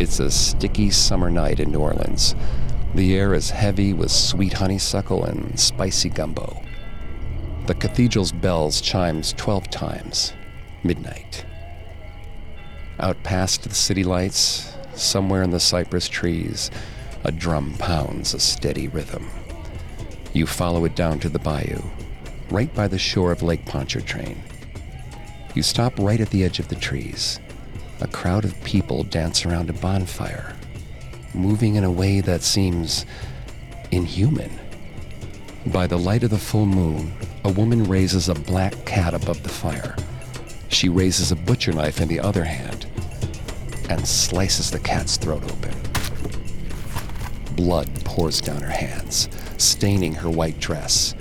It's a sticky summer night in New Orleans. The air is heavy with sweet honeysuckle and spicy gumbo. The cathedral's bells chimes 12 times. Midnight. Out past the city lights, somewhere in the cypress trees, a drum pounds a steady rhythm. You follow it down to the bayou, right by the shore of Lake Pontchartrain. You stop right at the edge of the trees. A crowd of people dance around a bonfire, moving in a way that seems inhuman. By the light of the full moon, a woman raises a black cat above the fire. She raises a butcher knife in the other hand and slices the cat's throat open. Blood pours down her hands, staining her white dress.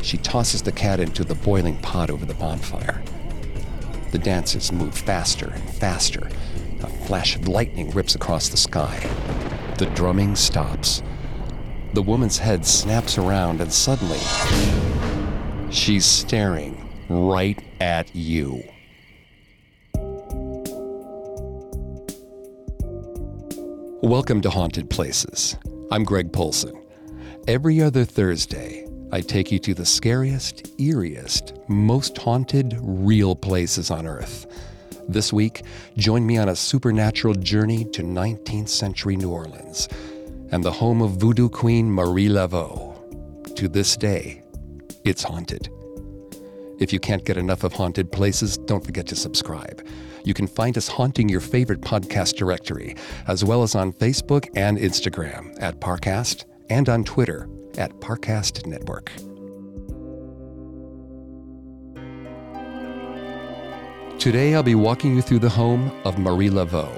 She tosses the cat into the boiling pot over the bonfire. The dances move faster and faster. A flash of lightning rips across the sky. The drumming stops. The woman's head snaps around, and suddenly, she's staring right at you. Welcome to Haunted Places. I'm Greg Polcyn. Every other Thursday, I take you to the scariest, eeriest, most haunted, real places on Earth. This week, join me on a supernatural journey to 19th century New Orleans and the home of voodoo queen Marie Laveau. To this day, it's haunted. If you can't get enough of haunted places, don't forget to subscribe. You can find us haunting your favorite podcast directory, as well as on Facebook and Instagram at Parcast and on Twitter at Parcast Network. Today, I'll be walking you through the home of Marie Laveau,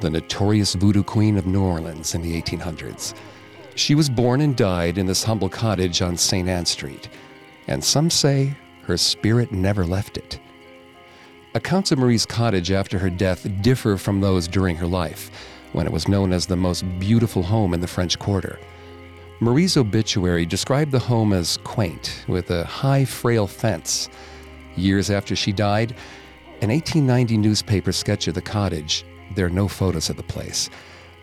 the notorious voodoo queen of New Orleans in the 1800s. She was born and died in this humble cottage on St. Anne Street, and some say her spirit never left it. Accounts of Marie's cottage after her death differ from those during her life, when it was known as the most beautiful home in the French Quarter. Marie's obituary described the home as quaint, with a high, frail fence. Years after she died, an 1890 newspaper sketch of the cottage, there are no photos of the place,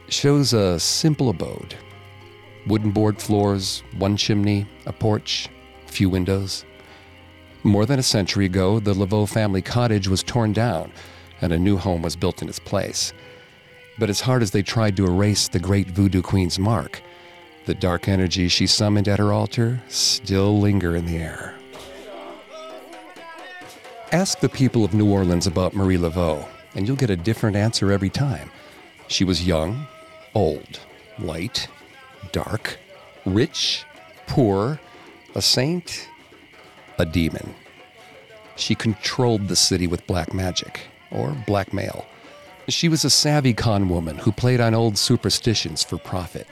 shows a simple abode. Wooden board floors, one chimney, a porch, few windows. More than a century ago, the Laveau family cottage was torn down and a new home was built in its place. But as hard as they tried to erase the great voodoo queen's mark, the dark energy she summoned at her altar still linger in the air. Ask the people of New Orleans about Marie Laveau, and you'll get a different answer every time. She was young, old, light, dark, rich, poor, a saint, a demon. She controlled the city with black magic, or blackmail. She was a savvy con woman who played on old superstitions for profit.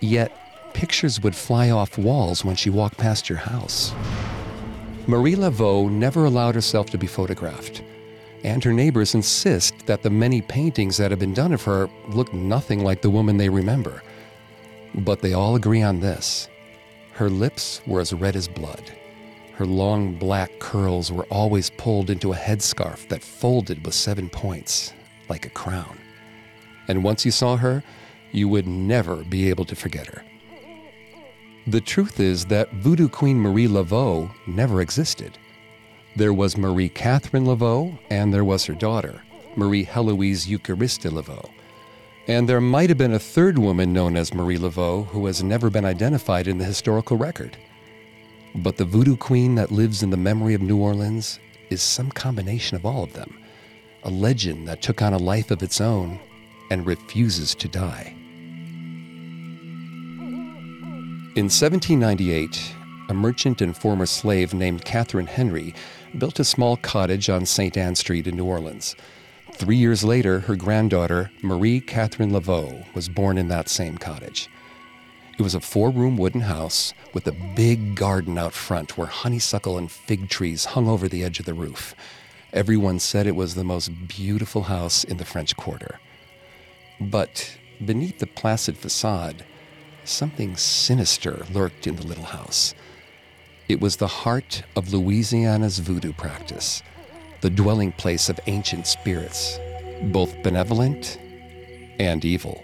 Yet, pictures would fly off walls when she walked past your house. Marie Laveau never allowed herself to be photographed, and her neighbors insist that the many paintings that have been done of her look nothing like the woman they remember. But they all agree on this her lips were as red as blood. Her long black curls were always pulled into a headscarf that folded with seven points, like a crown. And once you saw her, you would never be able to forget her. The truth is that Voodoo Queen Marie Laveau never existed. There was Marie Catherine Laveau, and there was her daughter, Marie Heloise Euchariste Laveau. And there might have been a third woman known as Marie Laveau who has never been identified in the historical record. But the voodoo queen that lives in the memory of New Orleans is some combination of all of them, a legend that took on a life of its own and refuses to die. In 1798, a merchant and former slave named Catherine Henry built a small cottage on St. Anne Street in New Orleans. Three years later, her granddaughter, Marie Catherine Laveau, was born in that same cottage. It was a four room wooden house with a big garden out front where honeysuckle and fig trees hung over the edge of the roof. Everyone said it was the most beautiful house in the French Quarter. But beneath the placid facade, something sinister lurked in the little house. It was the heart of Louisiana's voodoo practice, the dwelling place of ancient spirits, both benevolent and evil.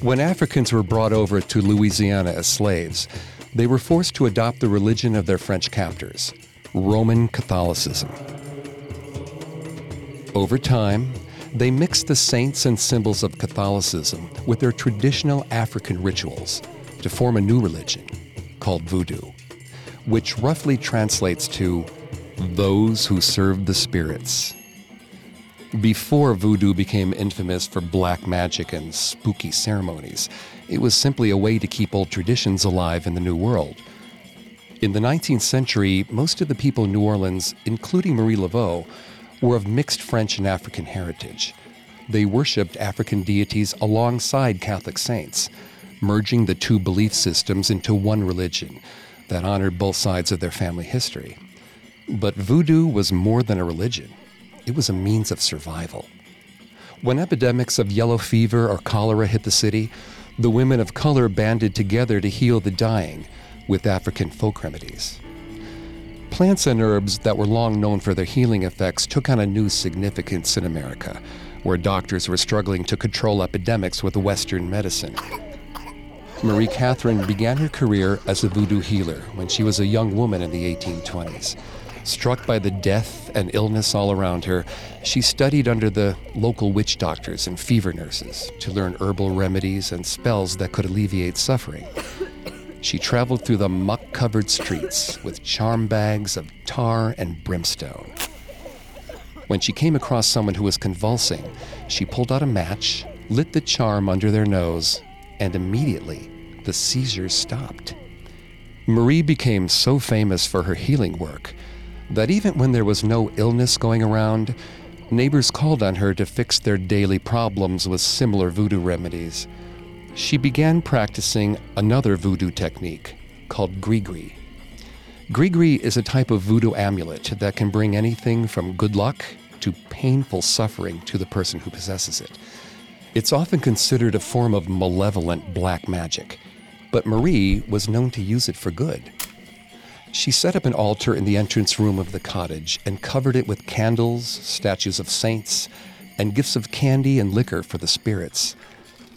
When Africans were brought over to Louisiana as slaves, they were forced to adopt the religion of their French captors, Roman Catholicism. Over time, they mixed the saints and symbols of Catholicism with their traditional African rituals to form a new religion called Voodoo, which roughly translates to those who serve the spirits. Before voodoo became infamous for black magic and spooky ceremonies, it was simply a way to keep old traditions alive in the New World. In the 19th century, most of the people in New Orleans, including Marie Laveau, were of mixed French and African heritage. They worshipped African deities alongside Catholic saints, merging the two belief systems into one religion that honored both sides of their family history. But voodoo was more than a religion, it was a means of survival. When epidemics of yellow fever or cholera hit the city, the women of color banded together to heal the dying with African folk remedies. Plants and herbs that were long known for their healing effects took on a new significance in America, where doctors were struggling to control epidemics with Western medicine. Marie Catherine began her career as a voodoo healer when she was a young woman in the 1820s. Struck by the death and illness all around her, she studied under the local witch doctors and fever nurses to learn herbal remedies and spells that could alleviate suffering. She traveled through the muck covered streets with charm bags of tar and brimstone. When she came across someone who was convulsing, she pulled out a match, lit the charm under their nose, and immediately the seizures stopped. Marie became so famous for her healing work that even when there was no illness going around, neighbors called on her to fix their daily problems with similar voodoo remedies she began practicing another voodoo technique called grigri. Grigri is a type of voodoo amulet that can bring anything from good luck to painful suffering to the person who possesses it. It's often considered a form of malevolent black magic, but Marie was known to use it for good. She set up an altar in the entrance room of the cottage and covered it with candles, statues of saints, and gifts of candy and liquor for the spirits.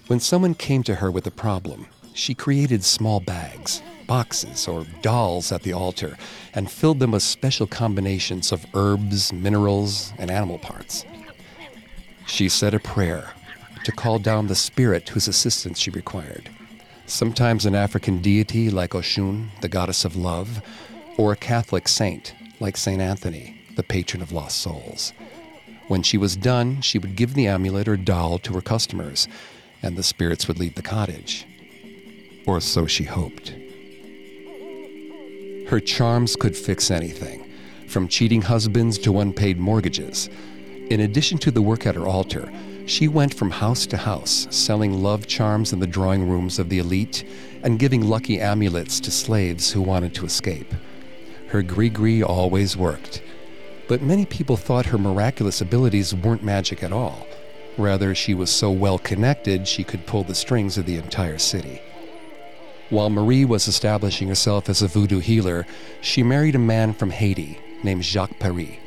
When someone came to her with a problem, she created small bags, boxes, or dolls at the altar and filled them with special combinations of herbs, minerals, and animal parts. She said a prayer to call down the spirit whose assistance she required. Sometimes an African deity like Oshun, the goddess of love, or a Catholic saint like St. Anthony, the patron of lost souls. When she was done, she would give the amulet or doll to her customers and the spirits would leave the cottage. Or so she hoped. Her charms could fix anything, from cheating husbands to unpaid mortgages. In addition to the work at her altar, she went from house to house, selling love charms in the drawing rooms of the elite and giving lucky amulets to slaves who wanted to escape. Her gree always worked. But many people thought her miraculous abilities weren't magic at all. Rather, she was so well connected she could pull the strings of the entire city. While Marie was establishing herself as a voodoo healer, she married a man from Haiti named Jacques Paris.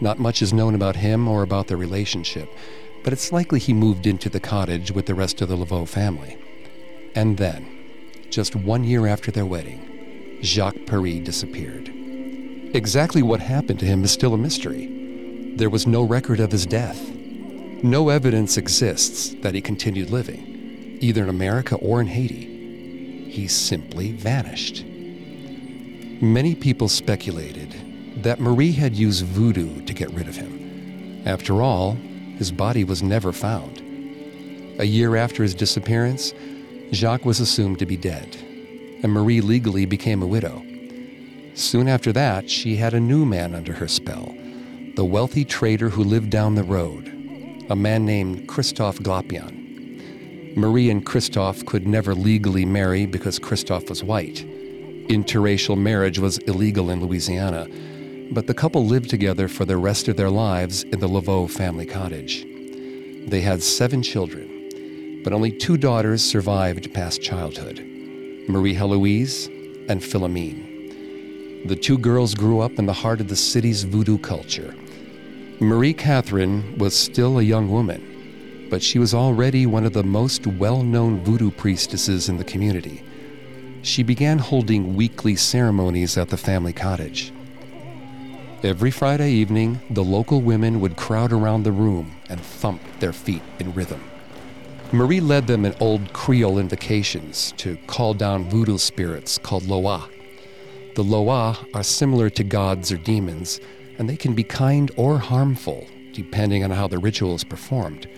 Not much is known about him or about their relationship, but it's likely he moved into the cottage with the rest of the Laveau family. And then, just one year after their wedding, Jacques Paris disappeared. Exactly what happened to him is still a mystery. There was no record of his death, no evidence exists that he continued living, either in America or in Haiti. He simply vanished. Many people speculated that Marie had used voodoo to get rid of him. After all, his body was never found. A year after his disappearance, Jacques was assumed to be dead, and Marie legally became a widow. Soon after that, she had a new man under her spell, the wealthy trader who lived down the road, a man named Christophe Glapion. Marie and Christophe could never legally marry because Christophe was white. Interracial marriage was illegal in Louisiana, but the couple lived together for the rest of their lives in the Laveau family cottage. They had seven children, but only two daughters survived past childhood Marie Heloise and Philomene. The two girls grew up in the heart of the city's voodoo culture Marie Catherine was still a young woman, but she was already one of the most well known voodoo priestesses in the community. She began holding weekly ceremonies at the family cottage. Every Friday evening, the local women would crowd around the room and thump their feet in rhythm. Marie led them in old Creole invocations to call down voodoo spirits called Loa. The Loa are similar to gods or demons, and they can be kind or harmful, depending on how the ritual is performed.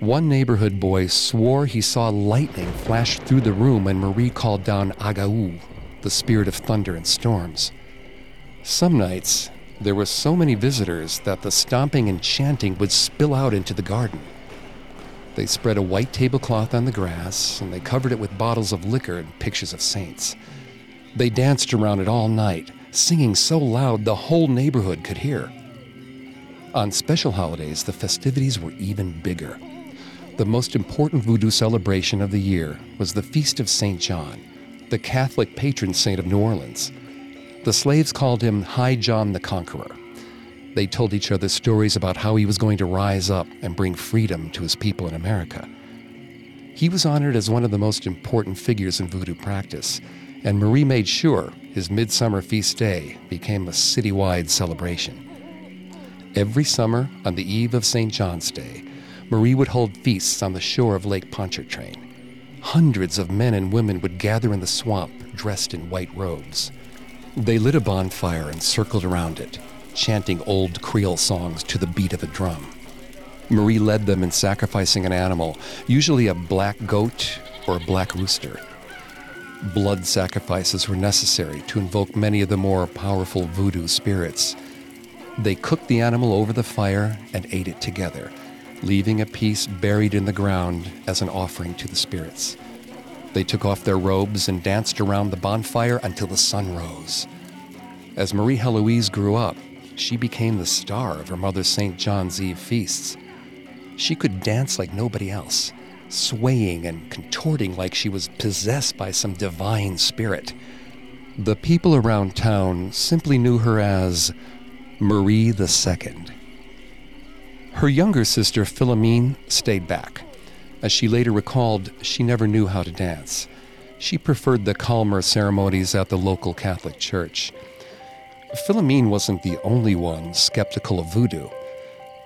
One neighborhood boy swore he saw lightning flash through the room when Marie called down Agau, the spirit of thunder and storms. Some nights, there were so many visitors that the stomping and chanting would spill out into the garden. They spread a white tablecloth on the grass, and they covered it with bottles of liquor and pictures of saints. They danced around it all night, singing so loud the whole neighborhood could hear. On special holidays, the festivities were even bigger. The most important voodoo celebration of the year was the Feast of St. John, the Catholic patron saint of New Orleans. The slaves called him High John the Conqueror. They told each other stories about how he was going to rise up and bring freedom to his people in America. He was honored as one of the most important figures in voodoo practice, and Marie made sure his midsummer feast day became a citywide celebration. Every summer, on the eve of St. John's Day, Marie would hold feasts on the shore of Lake Pontchartrain. Hundreds of men and women would gather in the swamp dressed in white robes. They lit a bonfire and circled around it, chanting old Creole songs to the beat of a drum. Marie led them in sacrificing an animal, usually a black goat or a black rooster. Blood sacrifices were necessary to invoke many of the more powerful voodoo spirits. They cooked the animal over the fire and ate it together, leaving a piece buried in the ground as an offering to the spirits. They took off their robes and danced around the bonfire until the sun rose. As Marie Heloise grew up, she became the star of her mother's St. John's Eve feasts. She could dance like nobody else, swaying and contorting like she was possessed by some divine spirit. The people around town simply knew her as Marie Second. Her younger sister Philomene stayed back. As she later recalled, she never knew how to dance. She preferred the calmer ceremonies at the local Catholic church. Philomene wasn't the only one skeptical of voodoo.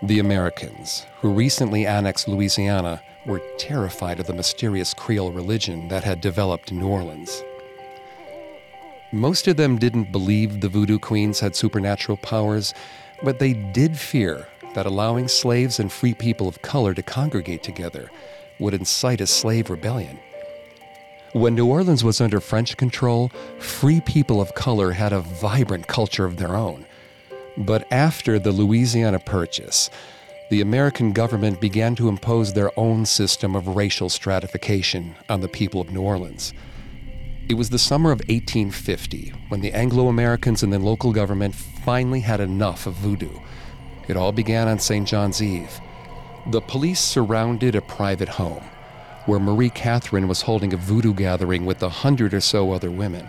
The Americans, who recently annexed Louisiana, were terrified of the mysterious Creole religion that had developed in New Orleans. Most of them didn't believe the voodoo queens had supernatural powers, but they did fear that allowing slaves and free people of color to congregate together would incite a slave rebellion. When New Orleans was under French control, free people of color had a vibrant culture of their own. But after the Louisiana Purchase, the American government began to impose their own system of racial stratification on the people of New Orleans. It was the summer of 1850 when the Anglo Americans and the local government finally had enough of voodoo. It all began on St. John's Eve. The police surrounded a private home where Marie Catherine was holding a voodoo gathering with a hundred or so other women.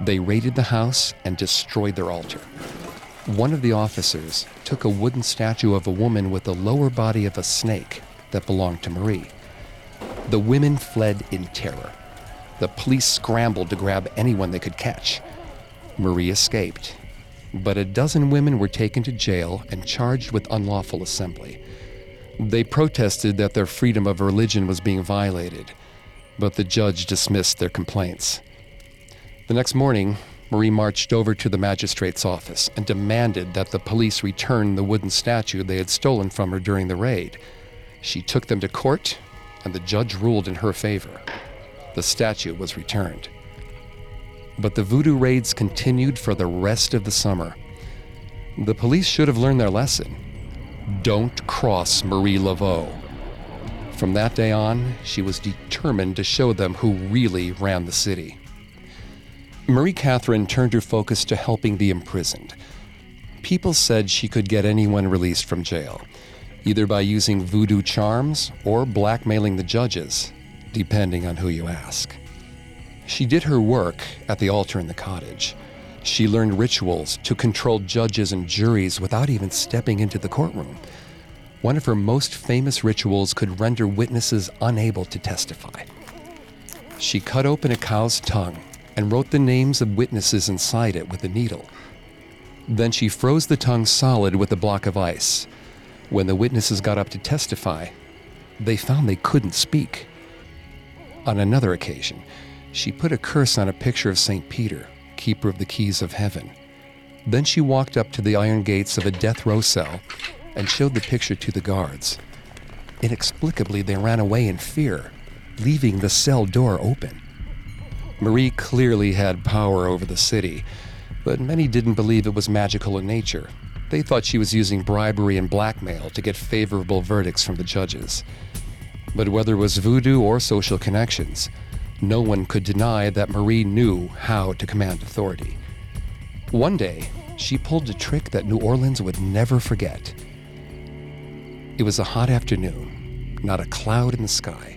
They raided the house and destroyed their altar. One of the officers took a wooden statue of a woman with the lower body of a snake that belonged to Marie. The women fled in terror. The police scrambled to grab anyone they could catch. Marie escaped, but a dozen women were taken to jail and charged with unlawful assembly. They protested that their freedom of religion was being violated, but the judge dismissed their complaints. The next morning, Marie marched over to the magistrate's office and demanded that the police return the wooden statue they had stolen from her during the raid. She took them to court, and the judge ruled in her favor. The statue was returned. But the voodoo raids continued for the rest of the summer. The police should have learned their lesson don't cross Marie Laveau. From that day on, she was determined to show them who really ran the city. Marie Catherine turned her focus to helping the imprisoned. People said she could get anyone released from jail, either by using voodoo charms or blackmailing the judges, depending on who you ask. She did her work at the altar in the cottage. She learned rituals to control judges and juries without even stepping into the courtroom. one of her most famous rituals could render witnesses unable to testify. She cut open a cow's tongue and wrote the names of witnesses inside it with a needle. Then she froze the tongue solid with a block of ice. When the witnesses got up to testify, they found they couldn't speak. On another occasion, she put a curse on a picture of St. Peter, keeper of the keys of heaven. Then she walked up to the iron gates of a death row cell and showed the picture to the guards. Inexplicably, they ran away in fear, leaving the cell door open. Marie clearly had power over the city, but many didn't believe it was magical in nature. They thought she was using bribery and blackmail to get favorable verdicts from the judges. But whether it was voodoo or social connections, no one could deny that Marie knew how to command authority. One day, she pulled a trick that New Orleans would never forget. It was a hot afternoon, not a cloud in the sky.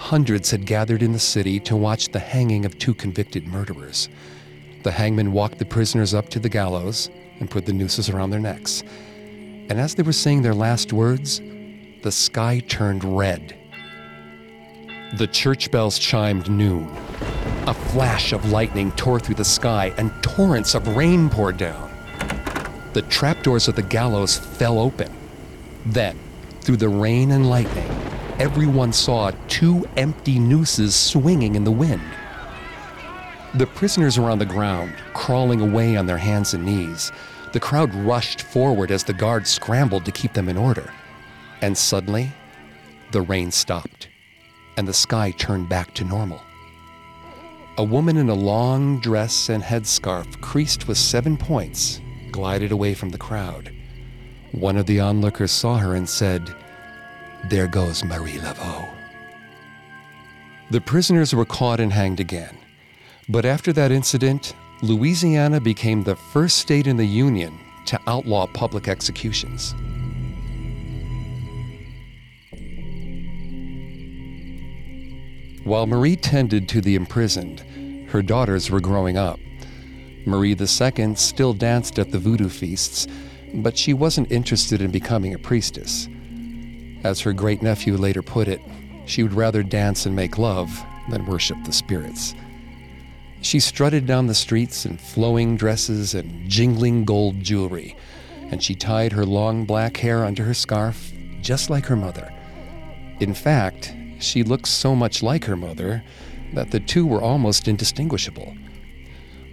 Hundreds had gathered in the city to watch the hanging of two convicted murderers. The hangman walked the prisoners up to the gallows and put the nooses around their necks. And as they were saying their last words, the sky turned red. The church bells chimed noon. A flash of lightning tore through the sky, and torrents of rain poured down. The trapdoors of the gallows fell open. Then, through the rain and lightning, everyone saw two empty nooses swinging in the wind. The prisoners were on the ground, crawling away on their hands and knees. The crowd rushed forward as the guards scrambled to keep them in order. And suddenly, the rain stopped, and the sky turned back to normal. A woman in a long dress and headscarf, creased with seven points, glided away from the crowd. One of the onlookers saw her and said, There goes Marie Laveau. The prisoners were caught and hanged again. But after that incident, Louisiana became the first state in the Union to outlaw public executions. While Marie tended to the imprisoned, her daughters were growing up. Marie II still danced at the voodoo feasts but she wasn't interested in becoming a priestess. As her great nephew later put it, she would rather dance and make love than worship the spirits. She strutted down the streets in flowing dresses and jingling gold jewelry, and she tied her long black hair under her scarf just like her mother. In fact, she looked so much like her mother that the two were almost indistinguishable.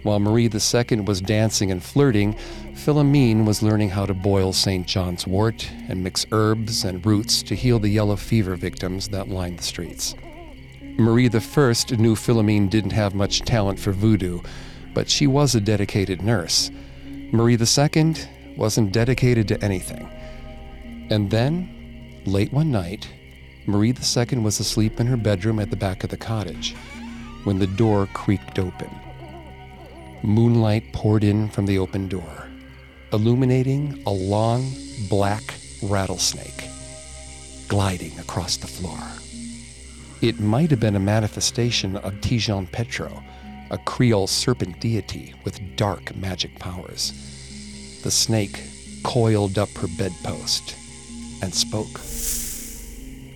While Marie II was dancing and flirting, Philomene was learning how to boil St. John's wort and mix herbs and roots to heal the yellow fever victims that lined the streets. Marie I knew Philomene didn't have much talent for voodoo, but she was a dedicated nurse. Marie II wasn't dedicated to anything. And then, late one night, Marie II was asleep in her bedroom at the back of the cottage when the door creaked open. Moonlight poured in from the open door, illuminating a long black rattlesnake gliding across the floor. It might have been a manifestation of Ti Jean Petro, a Creole serpent deity with dark magic powers. The snake coiled up her bedpost and spoke.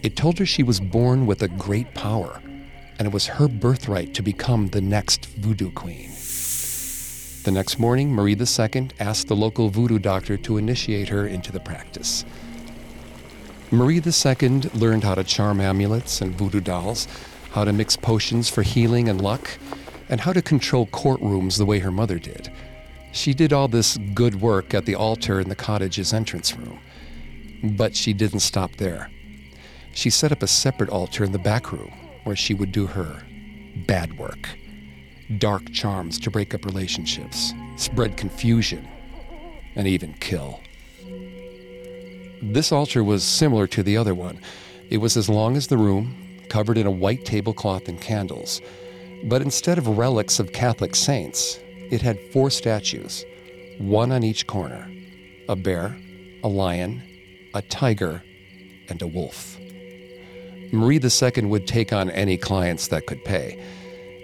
It told her she was born with a great power, and it was her birthright to become the next voodoo queen. The next morning, Marie II asked the local voodoo doctor to initiate her into the practice. Marie II learned how to charm amulets and voodoo dolls, how to mix potions for healing and luck, and how to control courtrooms the way her mother did. She did all this good work at the altar in the cottage's entrance room. But she didn't stop there. She set up a separate altar in the back room where she would do her bad work dark charms to break up relationships, spread confusion, and even kill. This altar was similar to the other one. It was as long as the room, covered in a white tablecloth and candles. But instead of relics of Catholic saints, it had four statues, one on each corner a bear, a lion, a tiger, and a wolf. Marie II would take on any clients that could pay.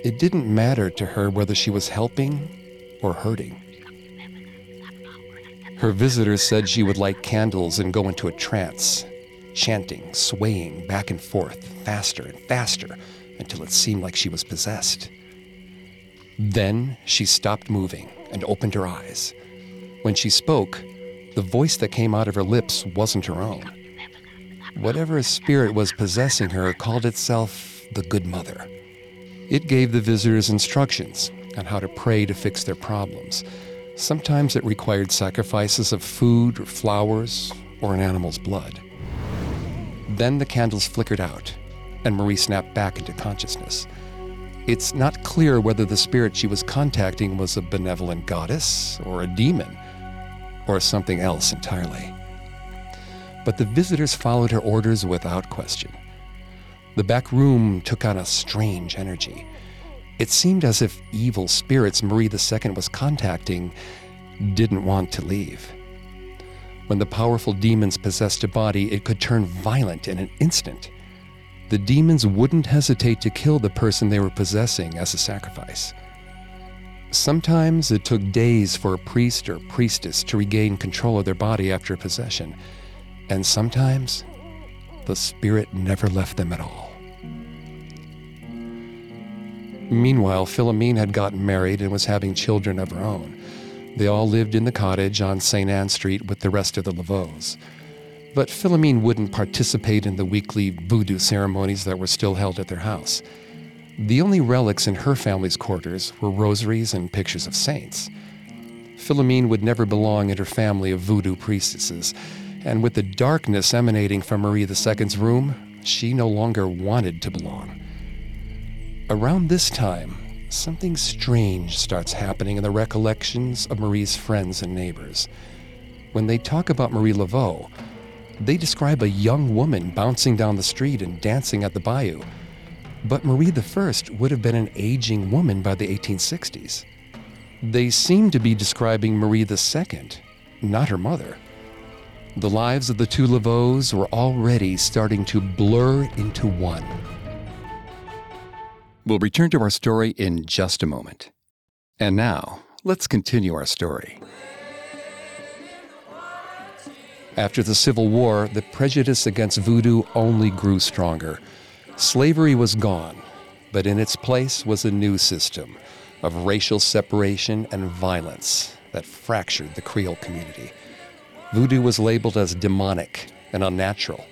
It didn't matter to her whether she was helping or hurting. Her visitors said she would light candles and go into a trance, chanting, swaying back and forth, faster and faster, until it seemed like she was possessed. Then she stopped moving and opened her eyes. When she spoke, the voice that came out of her lips wasn't her own. Whatever spirit was possessing her called itself the Good Mother. It gave the visitors instructions on how to pray to fix their problems. Sometimes it required sacrifices of food or flowers or an animal's blood. Then the candles flickered out, and Marie snapped back into consciousness. It's not clear whether the spirit she was contacting was a benevolent goddess or a demon or something else entirely. But the visitors followed her orders without question. The back room took on a strange energy. It seemed as if evil spirits Marie II was contacting didn't want to leave. When the powerful demons possessed a body, it could turn violent in an instant. The demons wouldn't hesitate to kill the person they were possessing as a sacrifice. Sometimes it took days for a priest or priestess to regain control of their body after possession, and sometimes the spirit never left them at all. Meanwhile, Philomene had gotten married and was having children of her own. They all lived in the cottage on St. Anne Street with the rest of the Laveaux. But Philomene wouldn't participate in the weekly voodoo ceremonies that were still held at their house. The only relics in her family's quarters were rosaries and pictures of saints. Philomene would never belong in her family of voodoo priestesses, and with the darkness emanating from Marie II's room, she no longer wanted to belong. Around this time, something strange starts happening in the recollections of Marie's friends and neighbors. When they talk about Marie Laveau, they describe a young woman bouncing down the street and dancing at the bayou but Marie I would have been an aging woman by the 1860s. They seem to be describing Marie II, not her mother. The lives of the two Laveaux were already starting to blur into one. We'll return to our story in just a moment. And now, let's continue our story. After the Civil War, the prejudice against voodoo only grew stronger. Slavery was gone, but in its place was a new system of racial separation and violence that fractured the Creole community. Voodoo was labeled as demonic and unnatural.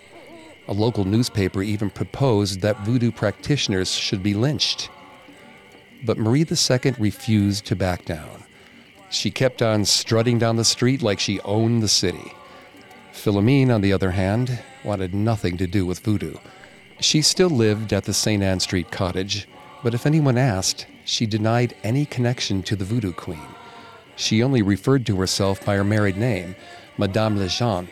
A local newspaper even proposed that voodoo practitioners should be lynched. But Marie II refused to back down. She kept on strutting down the street like she owned the city. Philomene, on the other hand, wanted nothing to do with voodoo. She still lived at the St. Anne Street cottage, but if anyone asked, she denied any connection to the Voodoo Queen. She only referred to herself by her married name, Madame Lejeune.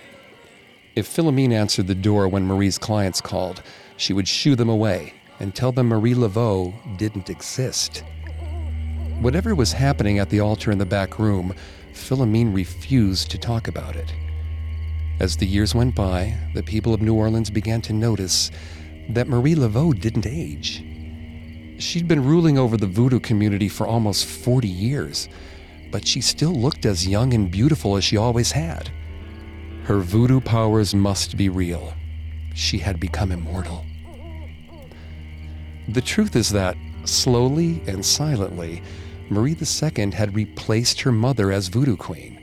If Philomene answered the door when Marie's clients called, she would shoo them away and tell them Marie Laveau didn't exist. Whatever was happening at the altar in the back room, Philomene refused to talk about it. As the years went by, the people of New Orleans began to notice that Marie Laveau didn't age. She'd been ruling over the voodoo community for almost 40 years, but she still looked as young and beautiful as she always had. Her voodoo powers must be real. She had become immortal. The truth is that, slowly and silently, Marie II had replaced her mother as voodoo queen.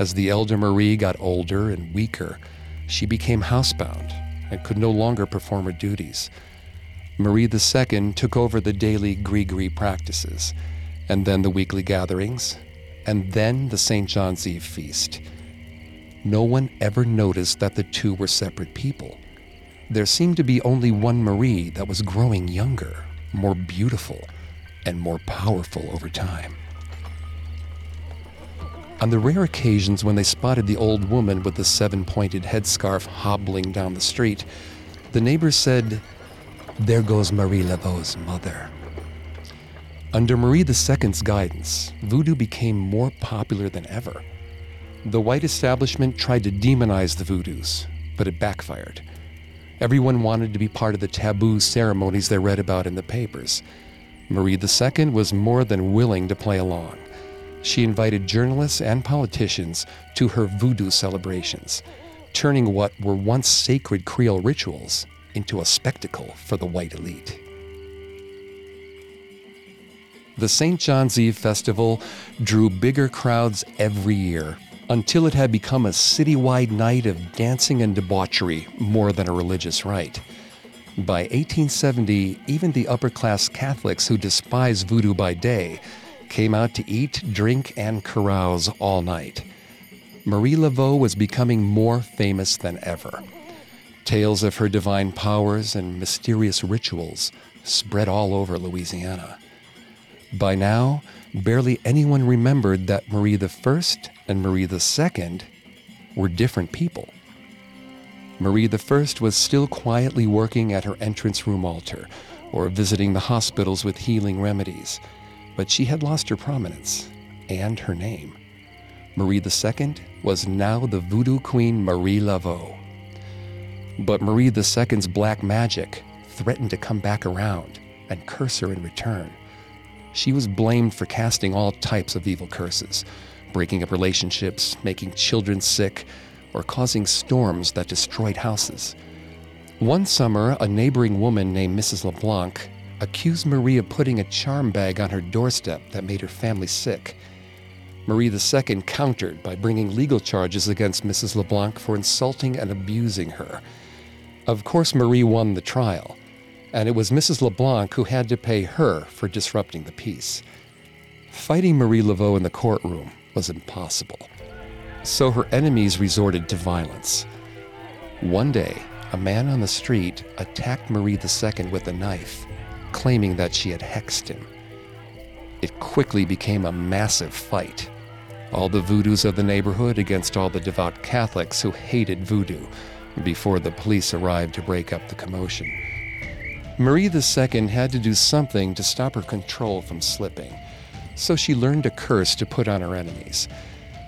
As the elder Marie got older and weaker, she became housebound and could no longer perform her duties. Marie II took over the daily Grigri practices, and then the weekly gatherings, and then the St. John's Eve feast. No one ever noticed that the two were separate people. There seemed to be only one Marie that was growing younger, more beautiful, and more powerful over time. On the rare occasions when they spotted the old woman with the seven pointed headscarf hobbling down the street, the neighbors said, There goes Marie Laveau's mother. Under Marie II's guidance, voodoo became more popular than ever. The white establishment tried to demonize the voodoos, but it backfired. Everyone wanted to be part of the taboo ceremonies they read about in the papers. Marie II was more than willing to play along. she invited journalists and politicians to her voodoo celebrations, turning what were once sacred Creole rituals into a spectacle for the white elite. The St. John's Eve festival drew bigger crowds every year until it had become a citywide night of dancing and debauchery more than a religious rite. By 1870, even the upper class Catholics who despised voodoo by day came out to eat, drink, and carouse all night. Marie Laveau was becoming more famous than ever. Tales of her divine powers and mysterious rituals spread all over Louisiana. By now, barely anyone remembered that Marie I and Marie II were different people. Marie I was still quietly working at her entrance room altar or visiting the hospitals with healing remedies, but she had lost her prominence and her name. Marie II was now the voodoo queen Marie Laveau. But Marie II's black magic threatened to come back around and curse her in return. She was blamed for casting all types of evil curses, breaking up relationships, making children sick, or causing storms that destroyed houses. One summer, a neighboring woman named Mrs. LeBlanc accused Marie of putting a charm bag on her doorstep that made her family sick. Marie II countered by bringing legal charges against Mrs. LeBlanc for insulting and abusing her. Of course, Marie won the trial, and it was Mrs. LeBlanc who had to pay her for disrupting the peace. Fighting Marie Laveau in the courtroom was impossible, so her enemies resorted to violence. One day, a man on the street attacked Marie II with a knife, claiming that she had hexed him. It quickly became a massive fight. All the voodoos of the neighborhood against all the devout Catholics who hated voodoo before the police arrived to break up the commotion. Marie II had to do something to stop her control from slipping, so she learned a curse to put on her enemies.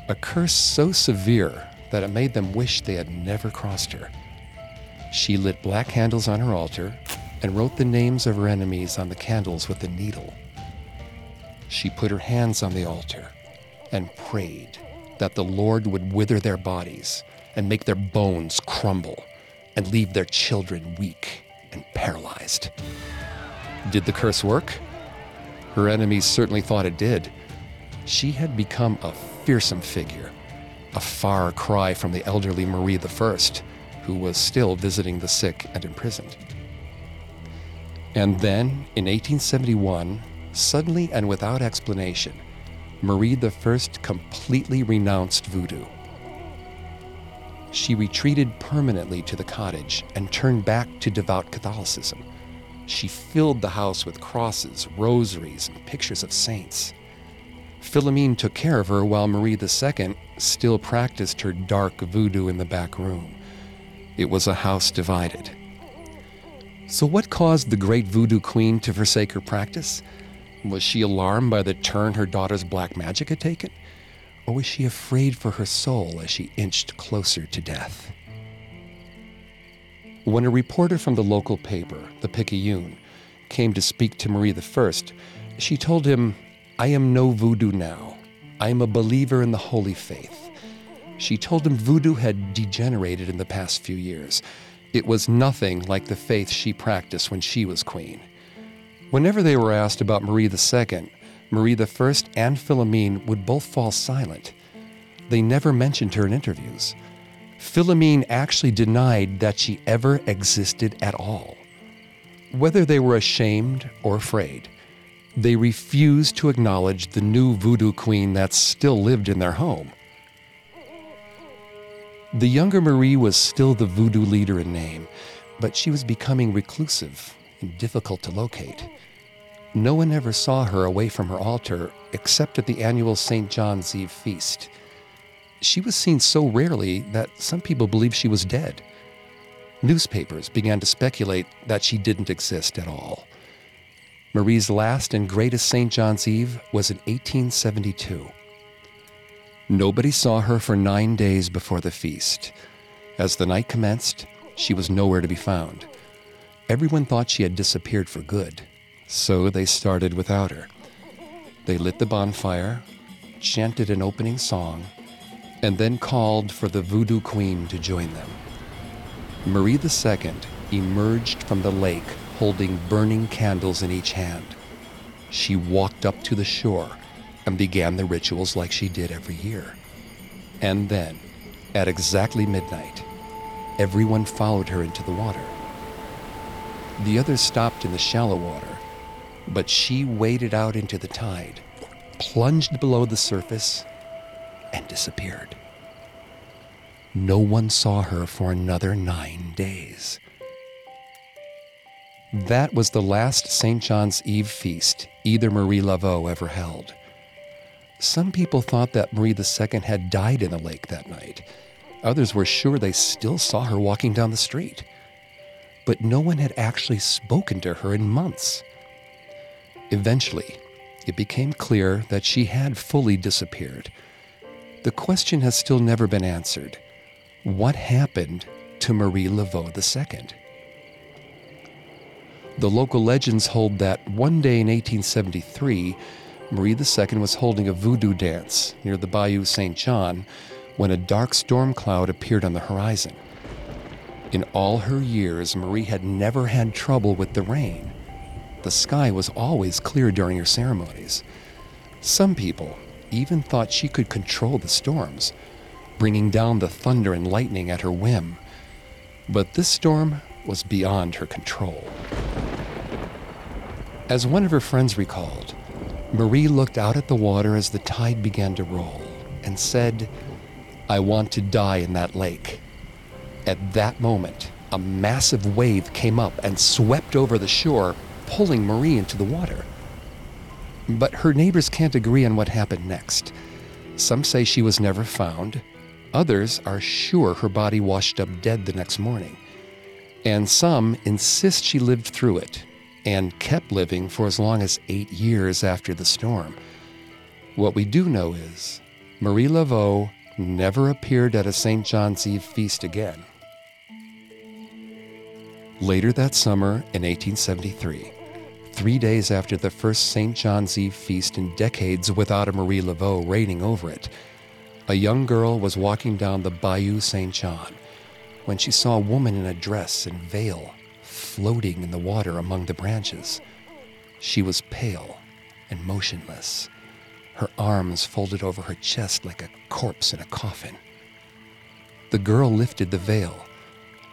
A curse so severe that it made them wish they had never crossed her. She lit black candles on her altar and wrote the names of her enemies on the candles with a needle. She put her hands on the altar and prayed that the Lord would wither their bodies and make their bones crumble and leave their children weak and paralyzed. Did the curse work? Her enemies certainly thought it did. She had become a fearsome figure, a far cry from the elderly Marie I, who was still visiting the sick and imprisoned. And then, in 1871, suddenly and without explanation, Marie I completely renounced voodoo she retreated permanently to the cottage and turned back to devout Catholicism. She filled the house with crosses, rosaries, and pictures of saints. Philomene took care of her while Marie II still practiced her dark voodoo in the back room. It was a house divided. So, what caused the great voodoo queen to forsake her practice? Was she alarmed by the turn her daughter's black magic had taken? Or was she afraid for her soul as she inched closer to death? When a reporter from the local paper, the Picayune, came to speak to Marie I, she told him, I am no voodoo now. I am a believer in the holy faith. She told him voodoo had degenerated in the past few years. It was nothing like the faith she practiced when she was queen. Whenever they were asked about Marie II, Marie I and Philomene would both fall silent. They never mentioned her in interviews. Philomene actually denied that she ever existed at all. Whether they were ashamed or afraid, they refused to acknowledge the new voodoo queen that still lived in their home. The younger Marie was still the voodoo leader in name, but she was becoming reclusive and difficult to locate. No one ever saw her away from her altar except at the annual St. John's Eve feast. She was seen so rarely that some people believed she was dead. Newspapers began to speculate that she didn't exist at all. Marie's last and greatest St. John's Eve was in 1872. Nobody saw her for nine days before the feast. As the night commenced, she was nowhere to be found. Everyone thought she had disappeared for good. So they started without her. They lit the bonfire, chanted an opening song, and then called for the voodoo queen to join them. Marie II emerged from the lake holding burning candles in each hand. She walked up to the shore and began the rituals like she did every year. And then, at exactly midnight, everyone followed her into the water. The others stopped in the shallow water, but she waded out into the tide, plunged below the surface, and disappeared. No one saw her for another nine days. That was the last St. John's Eve feast either Marie Laveau ever held. Some people thought that Marie II had died in the lake that night. Others were sure they still saw her walking down the street. But no one had actually spoken to her in months. Eventually, it became clear that she had fully disappeared. The question has still never been answered. What happened to Marie Laveau II? The local legends hold that one day in 1873, Marie II was holding a voodoo dance near the Bayou St. John when a dark storm cloud appeared on the horizon. In all her years, Marie had never had trouble with the rain. The sky was always clear during her ceremonies. Some people even thought she could control the storms, bringing down the thunder and lightning at her whim. But this storm was beyond her control. As one of her friends recalled, Marie looked out at the water as the tide began to roll and said, I want to die in that lake. At that moment, a massive wave came up and swept over the shore, pulling Marie into the water. But her neighbors can't agree on what happened next. Some say she was never found, others are sure her body washed up dead the next morning. And some insist she lived through it and kept living for as long as eight years after the storm. What we do know is Marie Laveau never appeared at a St. John's Eve feast again. Later that summer in 1873, three days after the first St. John's Eve feast in decades without a Marie Laveau reigning over it, a young girl was walking down the Bayou St. John when she saw a woman in a dress and veil floating in the water among the branches. She was pale and motionless, her arms folded over her chest like a corpse in a coffin. The girl lifted the veil,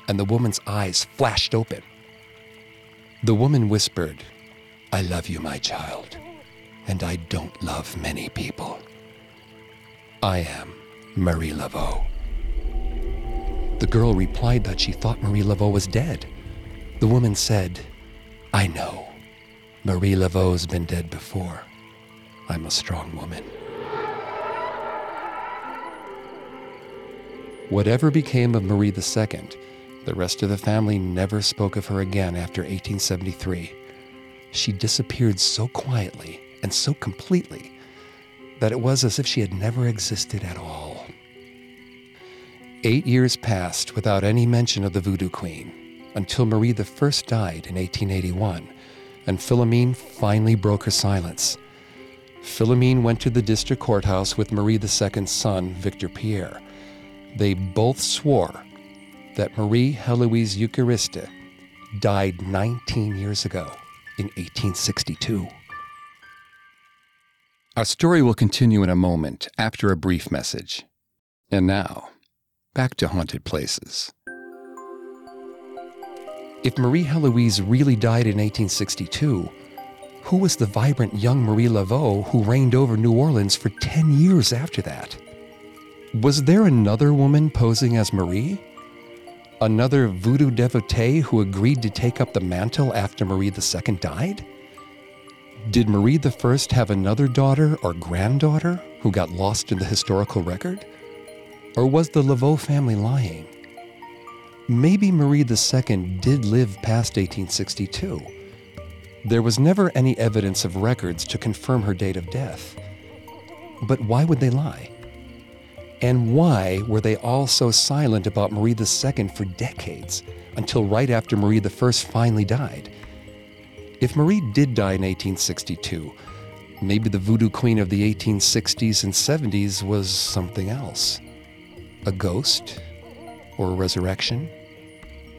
and the woman's eyes flashed open. The woman whispered, I love you, my child, and I don't love many people. I am Marie Laveau. The girl replied that she thought Marie Laveau was dead. The woman said, I know. Marie Laveau's been dead before. I'm a strong woman. Whatever became of Marie II, the rest of the family never spoke of her again after 1873. She disappeared so quietly and so completely that it was as if she had never existed at all. Eight years passed without any mention of the Voodoo Queen until Marie I died in 1881, and Philomene finally broke her silence. Philomene went to the district courthouse with Marie II's son, Victor Pierre. They both swore that Marie Heloise Euchariste died 19 years ago in 1862. Our story will continue in a moment after a brief message. And now, back to haunted places. If Marie Heloise really died in 1862, who was the vibrant young Marie Laveau who reigned over New Orleans for 10 years after that? Was there another woman posing as Marie? Another voodoo devotee who agreed to take up the mantle after Marie II died? Did Marie I have another daughter or granddaughter who got lost in the historical record? Or was the Laveau family lying? maybe Marie II did live past 1862. There was never any evidence of records to confirm her date of death. But why would they lie? And why were they all so silent about Marie II for decades, until right after Marie I finally died? If Marie did die in 1862, Maybe the voodoo queen of the 1860s and 70s was something else a ghost, or a resurrection,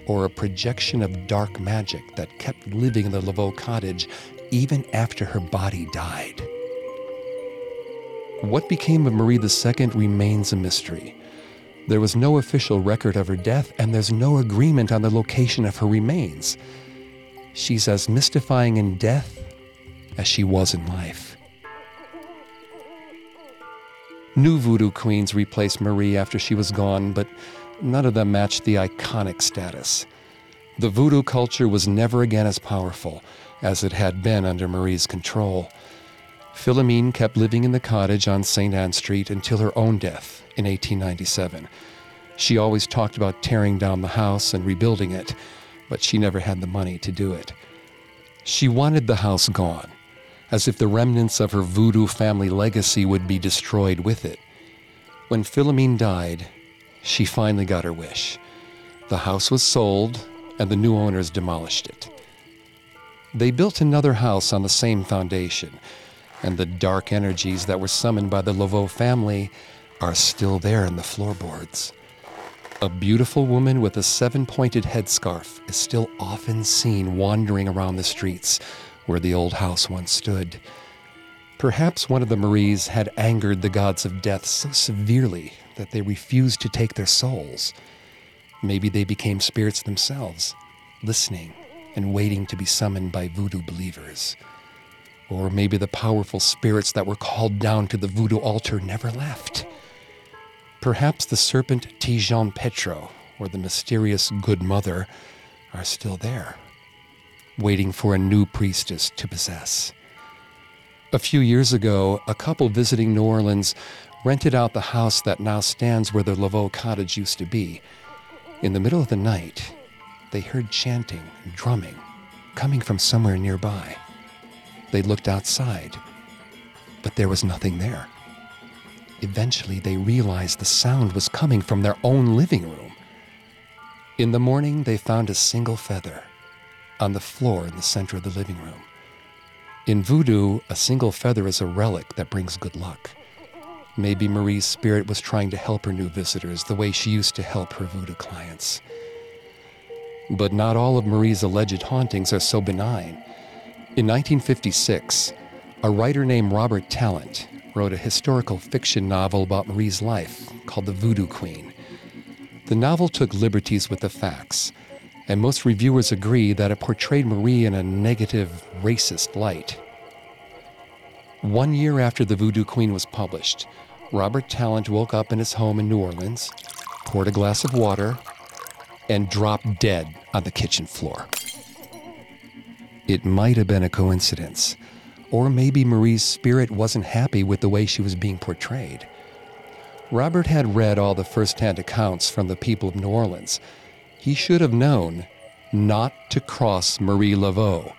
or a projection of dark magic that kept living in the Laveau cottage even after her body died. What became of Marie II remains a mystery. There was no official record of her death, and there's no agreement on the location of her remains. She's as mystifying in death as she was in life. New voodoo queens replaced Marie after she was gone, but none of them matched the iconic status. The voodoo culture was never again as powerful as it had been under Marie's control. Philomene kept living in the cottage on St. Anne Street until her own death in 1897. She always talked about tearing down the house and rebuilding it, but she never had the money to do it. She wanted the house gone, as if the remnants of her voodoo family legacy would be destroyed with it. When Philomene died, she finally got her wish. The house was sold, and the new owners demolished it. They built another house on the same foundation, and the dark energies that were summoned by the Laveau family are still there in the floorboards. A beautiful woman with a seven pointed headscarf is still often seen wandering around the streets where the old house once stood. Perhaps one of the Maries had angered the gods of death so severely that they refused to take their souls. Maybe they became spirits themselves, listening and waiting to be summoned by voodoo believers. Or maybe the powerful spirits that were called down to the voodoo altar never left. Perhaps the serpent Ti Jean Petro or the mysterious Good Mother are still there, waiting for a new priestess to possess. A few years ago, a couple visiting New Orleans rented out the house that now stands where the Laveau cottage used to be. In the middle of the night, they heard chanting and drumming coming from somewhere nearby. They looked outside, but there was nothing there. Eventually, they realized the sound was coming from their own living room. In the morning, they found a single feather on the floor in the center of the living room. In voodoo, a single feather is a relic that brings good luck. Maybe Marie's spirit was trying to help her new visitors the way she used to help her voodoo clients. But not all of Marie's alleged hauntings are so benign. In 1956, a writer named Robert Tallant wrote a historical fiction novel about Marie's life called The Voodoo Queen. The novel took liberties with the facts, and most reviewers agree that it portrayed Marie in a negative, racist light. One year after The Voodoo Queen was published, Robert Tallant woke up in his home in New Orleans, poured a glass of water, and dropped dead on the kitchen floor. It might have been a coincidence, or maybe Marie's spirit wasn't happy with the way she was being portrayed. Robert had read all the first hand accounts from the people of New Orleans. He should have known not to cross Marie Laveau.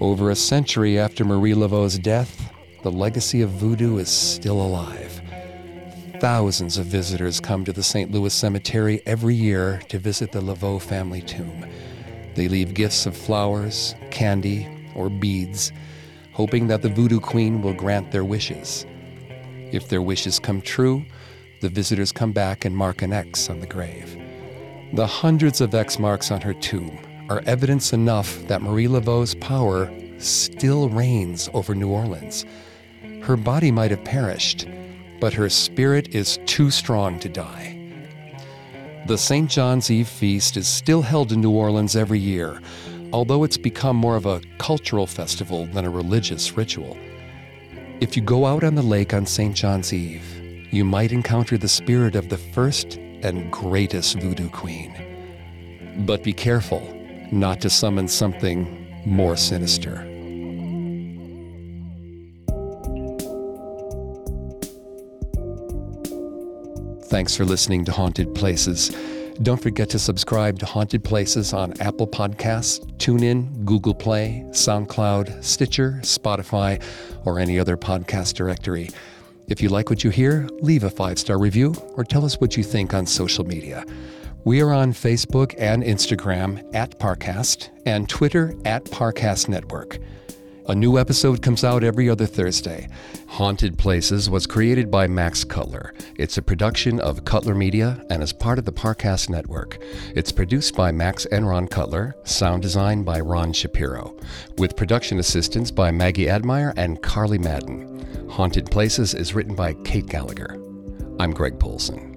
Over a century after Marie Laveau's death, the legacy of voodoo is still alive. Thousands of visitors come to the St. Louis Cemetery every year to visit the Laveau family tomb. They leave gifts of flowers, candy, or beads, hoping that the voodoo queen will grant their wishes. If their wishes come true, the visitors come back and mark an X on the grave. The hundreds of X marks on her tomb are evidence enough that Marie Laveau's power still reigns over New Orleans. Her body might have perished, but her spirit is too strong to die. The St. John's Eve feast is still held in New Orleans every year, although it's become more of a cultural festival than a religious ritual. If you go out on the lake on St. John's Eve, you might encounter the spirit of the first and greatest voodoo queen. But be careful not to summon something more sinister. Thanks for listening to Haunted Places. Don't forget to subscribe to Haunted Places on Apple Podcasts, TuneIn, Google Play, SoundCloud, Stitcher, Spotify, or any other podcast directory. If you like what you hear, leave a five star review or tell us what you think on social media. We are on Facebook and Instagram at Parcast and Twitter at Parcast Network. A new episode comes out every other Thursday. Haunted Places was created by Max Cutler. It's a production of Cutler Media and is part of the Parcast Network. It's produced by Max and Ron Cutler, sound design by Ron Shapiro, with production assistance by Maggie Admire and Carly Madden. Haunted Places is written by Kate Gallagher. I'm Greg Polcyn.